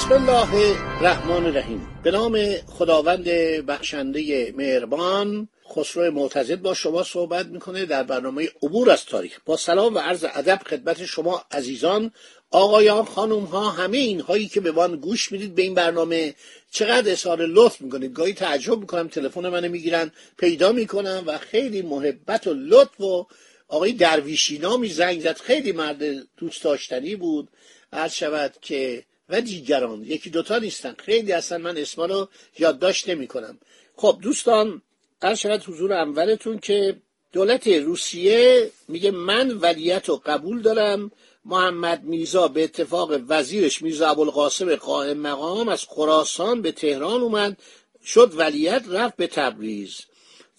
بسم الله الرحمن الرحیم. به نام خداوند بخشنده مهربان خسرو معتزد با شما صحبت می‌کنه در برنامه عبور از تاریخ. با سلام و عرض ادب خدمت شما عزیزان آقایان خانوم ها همه اینهایی که به من گوش می‌دید به این برنامه. چقدر اظهار لطف می‌کنید؟ گاهی تعجب می‌کنم تلفن منو می‌گیرن پیدا می‌کنم و خیلی محبت و لطف و آقای درویشی نامی زنگ زد. خیلی مرد دوست داشتنی بود. عرض شود که و دیگران. یکی دوتا نیستن. خیلی اصلا من اسما رو یادداشت نمی کنم خب دوستان قرار شود حضور اولتون که دولت روسیه میگه من ولیت رو قبول دارم. محمد میرزا به اتفاق وزیرش میرزا ابوالقاسم قائم مقام از خراسان به تهران اومد. شد ولیت رفت به تبریز.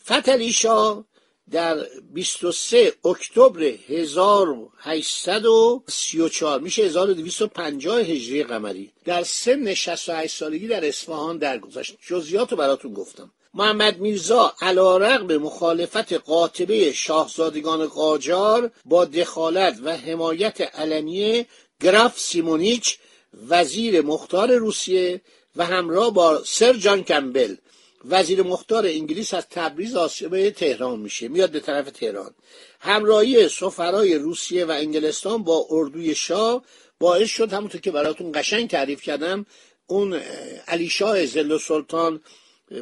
فتلی شاه در 23 اکتبر 1834 میشه 1250 هجری قمری. در سن 68 سالگی در اصفهان درگذشت. جزئیات رو براتون گفتم. محمد میرزا علا رقم مخالفت قاطبه شاهزادگان قاجار با دخالت و حمایت علنی گراف سیمونیچ وزیر مختار روسیه و همراه با سر جان کمبل وزیر مختار انگلیس از تبریز آسیبه تهران میشه. میاد به طرف تهران. همراهی سفرای روسیه و انگلستان با اردوی شاه باعث شد همونطور که براتون قشنگ تعریف کردم اون علی شاه زل سلطان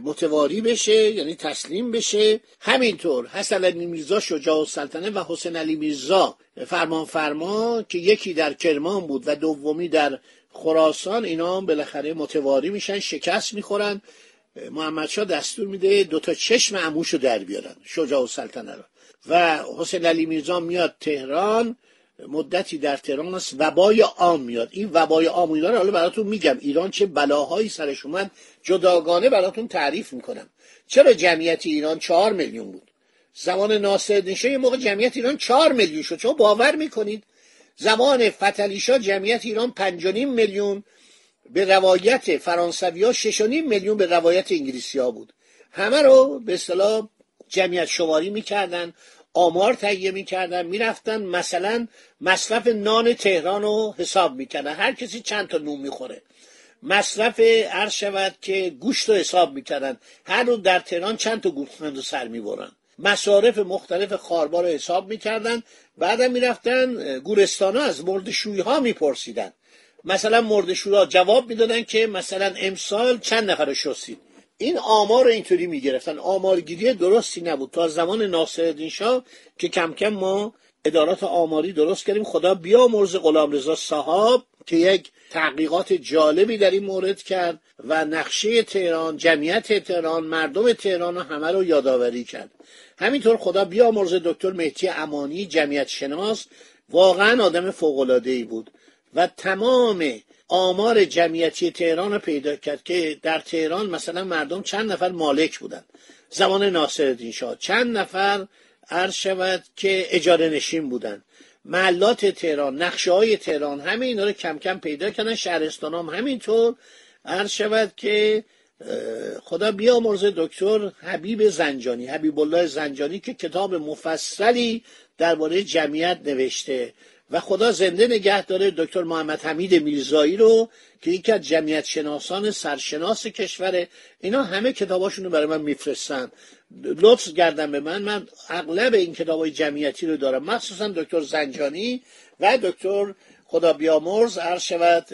متواری بشه یعنی تسلیم بشه. همینطور حسن علی میرزا شجاع السلطنه و حسین علی میرزا فرمان فرما که یکی در کرمان بود و دومی در خراسان اینا هم بالاخره متواری میشن شکست می‌خورن. محمدشاه دستور میده دوتا چشم عموشو در بیارن شجاع السلطنه رو. و حسین علی میرزا میاد تهران مدتی در تهران است وبای عام میاد. این وبای عام رو حالا براتون میگم. ایران چه بلاهایی سرش اومد جداگانه براتون تعریف می‌کنم. چرا جمعیت ایران چهار میلیون بود؟ زمان ناصر یه موقع جمعیت ایران چهار میلیون شد. چون باور می‌کنید؟ زمان فتلیشا جمعیت ایران پنج میلیون. به روایت فرانسوی ها نیم میلیون به روایت انگلیسی ها بود. همه رو به اصطلاح جمعیت شماری می‌کردن آمار تهیه می‌کردن می‌رفتن مثلا مصرف نان تهران رو حساب می‌کردن. هر کسی چند تا نون می‌خوره. مصرف عرض شود که گوشت رو حساب می‌کردن. هر رو در تهران چند تا گوسفند رو سر می‌برن. مصارف مختلف خاربار رو حساب می‌کردن. بعدم می‌رفتن گورستان ها از مرد شوی ها میپرسیدن. مثلا مرد شورا جواب می‌دادن که مثلا امسال چند نفر شستید. این آمار رو اینطوری می‌گرفتن. آمارگیری درستی نبود. تا زمان ناصرالدین شاه که کم کم ما ادارات آماری درست کردیم. خدا بیامرز غلام رضا صاحب که یک تحقیقات جالبی در این مورد کرد و نقشه تهران جمعیت تهران مردم تهران رو همه رو یادآوری کرد. همینطور خدا بیامرز دکتر مهدی امانی جمعیت شناس واقعا آدم فوق ای بود. و تمام آمار جمعیتی تهران رو پیدا کرد که در تهران مثلا مردم چند نفر مالک بودن. زمان ناصرالدین شاه. چند نفر عرض شود که اجاره نشین بودن. محلات تهران نقشه های تهران همه اینا رو کم کم پیدا کردن. شهرستان هم همینطور. عرض شود که خدا بیامرز دکتر حبیب زنجانی حبیب الله زنجانی که کتاب مفصلی درباره جمعیت نوشته. و خدا زنده نگه داره دکتر محمد حمید میرزایی رو که یکی از جمعیت شناسان سرشناس کشوره اینا همه کتاباشون رو برای من میفرستن. لطف کردن به من. من اغلب این کتاب جمعیتی رو دارم. مخصوصا دکتر زنجانی و دکتر خدا بیامرز. عرض شود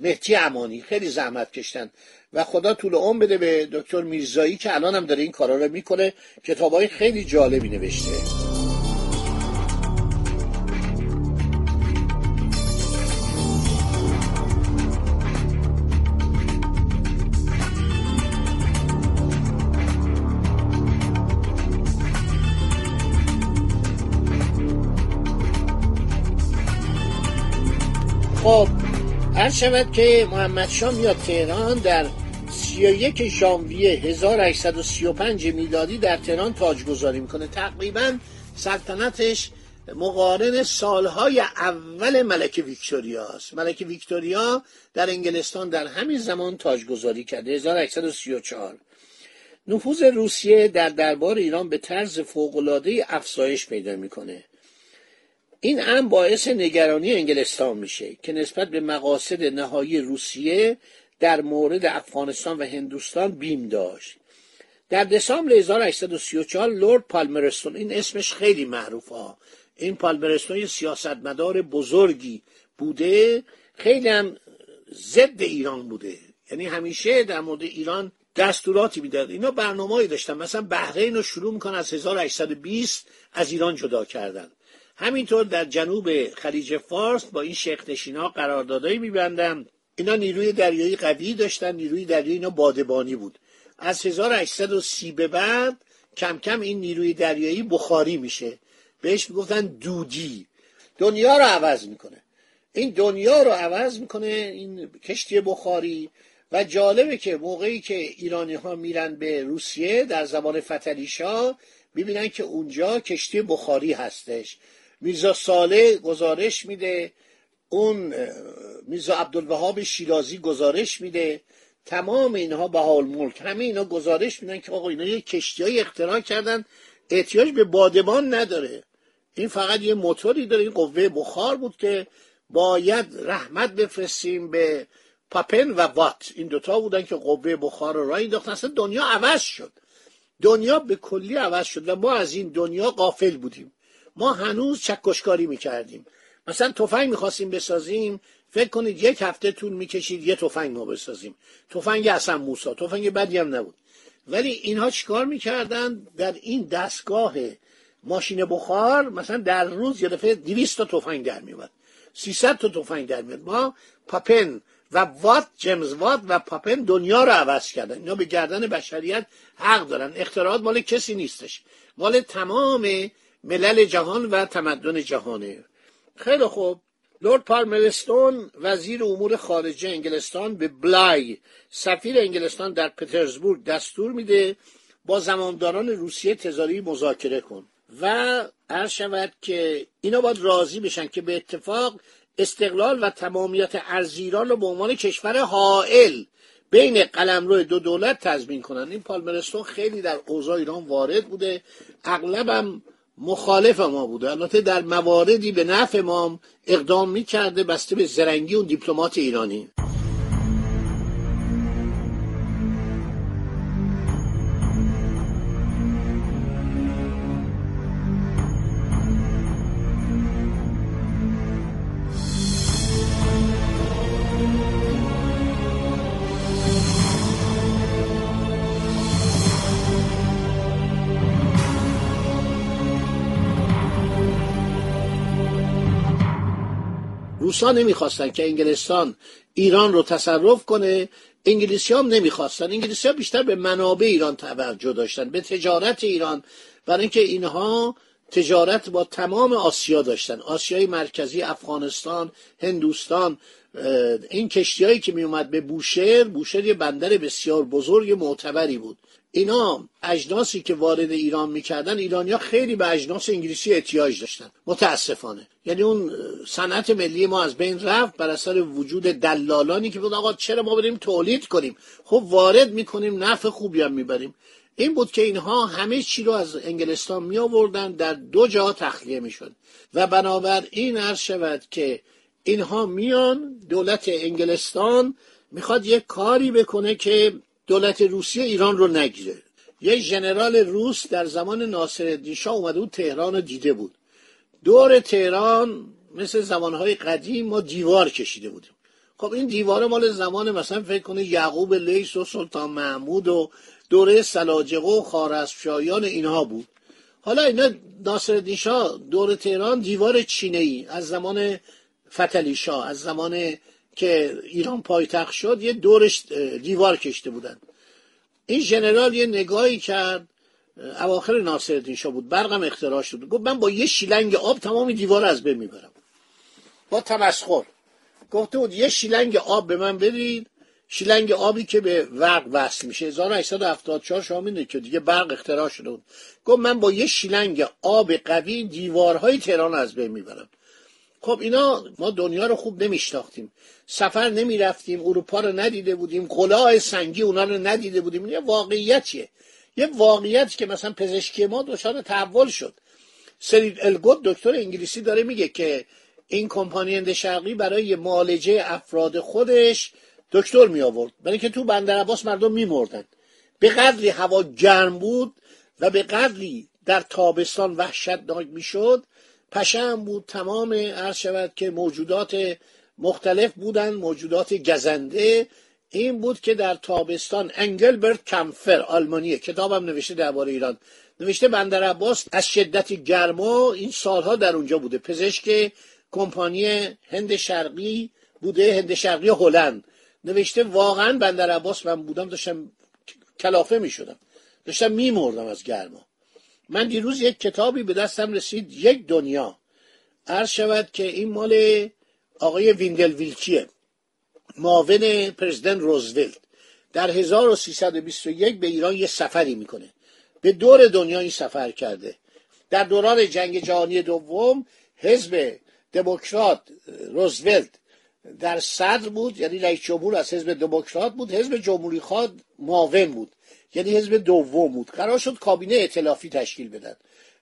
مهتی امانی. خیلی زحمت کشتن. و خدا طول عمر بده به دکتر میرزایی که الان هم داره این کارا رو می‌کنه. کتابای خیلی جالبی نوشته. خب هر شود که محمد شاه میاد تهران در 31 ژانویه 1835 میلادی در تهران تاجگذاری می‌کنه. تقریبا سلطنتش مقارن سالهای اول ملکه ویکتوریا است. ملکه ویکتوریا در انگلستان در همین زمان تاجگذاری کرده 1834 نفوذ روسیه در دربار ایران به طرز فوقالعاده افزایش پیدا می‌کنه. این هم باعث نگرانی انگلستان میشه که نسبت به مقاصد نهایی روسیه در مورد افغانستان و هندوستان بیم داشت. در دسامبر 1834 لورد پالمرستون این اسمش خیلی معروفه این پالمرستون یه سیاستمدار بزرگی بوده خیلی هم ضد ایران بوده. یعنی همیشه در مورد ایران دستوراتی می‌داد. اینا برنامه‌ای داشتن. مثلا بحرین رو شروع می‌کنن از 1820 از ایران جدا کردن. همینطور در جنوب خلیج فارس با این شیخ نشینا قراردادایی میبندن اینا نیروی دریایی قوی داشتن نیروی دریایی اینا بادبانی بود. از 1830 به بعد کم کم این نیروی دریایی بخاری میشه. بهش می‌گفتن دودی. دنیا رو عوض می‌کنه. این دنیا رو عوض می‌کنه این کشتی بخاری و جالبه که موقعی که ایرانی ها میرن به روسیه در زمان فتلیشا می‌بینن که اونجا کشتی بخاری هستش. میرزا ساله گزارش میده اون میرزا عبدالوهاب شیرازی گزارش میده. تمام اینها به حال ملک همه اینا گزارش میدن که آقا اینا یه کشتی های اختراع کردن احتیاج به بادبان نداره. این فقط یه موتوری داره این قوه بخار بود که باید رحمت بفرستیم به پاپن و وات. این دوتا بودن که قوه بخار رو راه انداختن. اصلا دنیا عوض شد. دنیا به کلی عوض شد و ما از این دنیا قافل بودیم. ما هنوز چکشکاری می‌کردیم. مثلا تفنگ می‌خواستیم بسازیم فکر کنید یک هفته طول می‌کشید یه تفنگ ما بسازیم. تفنگ اصلا موسا تفنگ بدی هم نبود. ولی اینها چیکار می‌کردن؟ در این دستگاه ماشین بخار مثلا در روز یه دفعه 200 تا تفنگ در میومد 300 تا تفنگ در میاد ما پاپن و وات جیمز وات و پاپن دنیا رو عوض کردن. اینا به گردن بشریت حق دارن. اختراعات مال کسی نیستش. مال تمام ملل جهان و تمدن جهانه. خیلی خوب. لورد پارملستون وزیر امور خارجه انگلستان به بلای. سفیر انگلستان در پترزبورگ دستور میده با زمانداران روسیه تزاری مذاکره کن. و عرض شود که اینا باید راضی بشن که به اتفاق استقلال و تمامیت ارز ایران رو به عنوان کشور حائل بین قلمرو دو دولت تضمین کنن. این پالمرستون خیلی در اوضاع ایران وارد بوده. اغلبم مخالف ما بوده. البته در مواردی به نفع ما اقدام می‌کرده بسته به زرنگی اون دیپلمات ایرانی. روسا نمی‌خواستن که انگلستان ایران رو تصرف کنه انگلیسی هم نمی‌خواستن. انگلیسی ها بیشتر به منابع ایران توجه داشتن به تجارت ایران. برای اینکه اینها تجارت با تمام آسیا داشتن. آسیای مرکزی افغانستان هندوستان این کشتیهایی که میومد به بوشهر بوشهر یه بندر بسیار بزرگ معتبری بود. اینا اجناسی که وارد ایران می‌کردن ایرانیا خیلی به اجناس انگلیسی احتیاج داشتن. متاسفانه. یعنی اون صنعت ملی ما از بین رفت بر اثر وجود دلالانی که بود آقا چرا ما بریم تولید کنیم؟ خب وارد می‌کنیم نفع خوبی هم می‌بریم. این بود که اینها همه چی رو از انگلستان می آوردن در دو جا تخلیه می‌شد. و بنابر این عرض شود که اینها میان دولت انگلستان می‌خواد یک کاری بکنه که دولت روسیه ایران رو نگیره. یه ژنرال روس در زمان ناصرالدین شاه اومده بود تهران رو دیده بود. دور تهران مثل زمانهای قدیم ما دیوار کشیده بودیم. خب این دیوار مال زمان مثلا فکر کنید یعقوب لیس و سلطان محمود و دوره سلاجقه و خارزمشاهیان اینها بود. حالا اینا ناصرالدین شاه دور تهران دیوار چینه ای از زمان فتلی شاه از زمان که ایران پایتخت شد یه دورش دیوار کشته بودن. این ژنرال یه نگاهی کرد اواخر ناصرالدین شاه بود. برقم اختراع شد گفت من با یه شیلنگ آب تمام دیوار از بین می‌برم. با تمسخر. گفته بود یه شیلنگ آب به من بدید شیلنگ آبی که به برق وصل میشه. 1874 شما می‌دونید که دیگه برق اختراع شده بود. گفت من با یه شیلنگ آب قوی دیوارهای تهران از بین می‌برم. خب اینا ما دنیا رو خوب نمیشناختیم. سفر نمی‌رفتیم اروپا رو ندیده بودیم قلاه سنگی اونا رو ندیده بودیم. یه واقعیتیه. یه واقعیتی که مثلا پزشکی ما دچار تحول شد. سرید الگوت دکتر انگلیسی داره میگه که این کمپانی هند شرقی برای معالجه افراد خودش دکتر می آورد برای که تو بندر عباس مردم میمردن. به قدری هوا گرم بود و به قدری در تابستان وحشتناک می‌شد پشم بود تمام عرض شود که موجودات مختلف بودن موجودات گزنده. این بود که در تابستان انگلبرت کمفر آلمانیه. کتابم نوشته درباره ایران. نوشته بندر عباس از شدت گرما این سالها در اونجا بوده. پزشک کمپانی هند شرقی بوده هند شرقی هلند. نوشته واقعا بندر عباس من بودم داشتم کلافه می شدم داشتم می از گرما. من دیروز یک کتابی به دستم رسید یک دنیا. عرض شود که این مال آقای ویندل ویلچیه معاون پرزیدنت روزولت. در 1321 به ایران یه سفری می‌کنه. به دور دنیا این سفر کرده. در دوران جنگ جهانی دوم حزب دموکرات روزولت در صدر بود یعنی رئیس جمهور از حزب دموکرات بود حزب جمهوری خواد معاون بود. یعنی حزب دوم بود. قرار شد کابینه ائتلافی تشکیل بدن.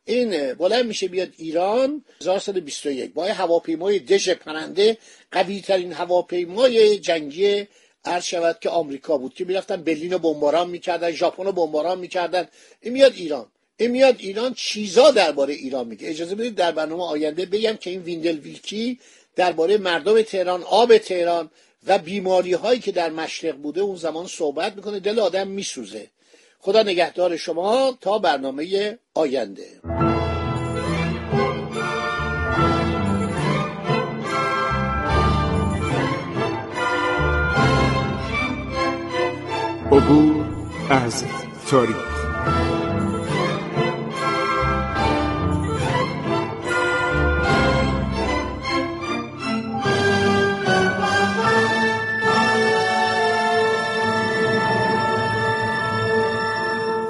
این بلند میشه بیاد ایران 1921 با هواپیمای دژ پرنده قوی ترین هواپیمای جنگی عرض شود که آمریکا بود که می‌رفتن برلین رو بمباران می‌کردن ژاپن رو بمباران می‌کردن. این میاد ایران. این میاد ایران چیزا درباره ایران میگه. اجازه بدید در برنامه آینده بگم که این ویندل ویلکی درباره مردم تهران آب تهران و بیماری هایی که در مشرق بوده اون زمان صحبت می‌کنه. دل آدم میسوزه. خدا نگهدار شما تا برنامه آینده. عبور از تاریخ.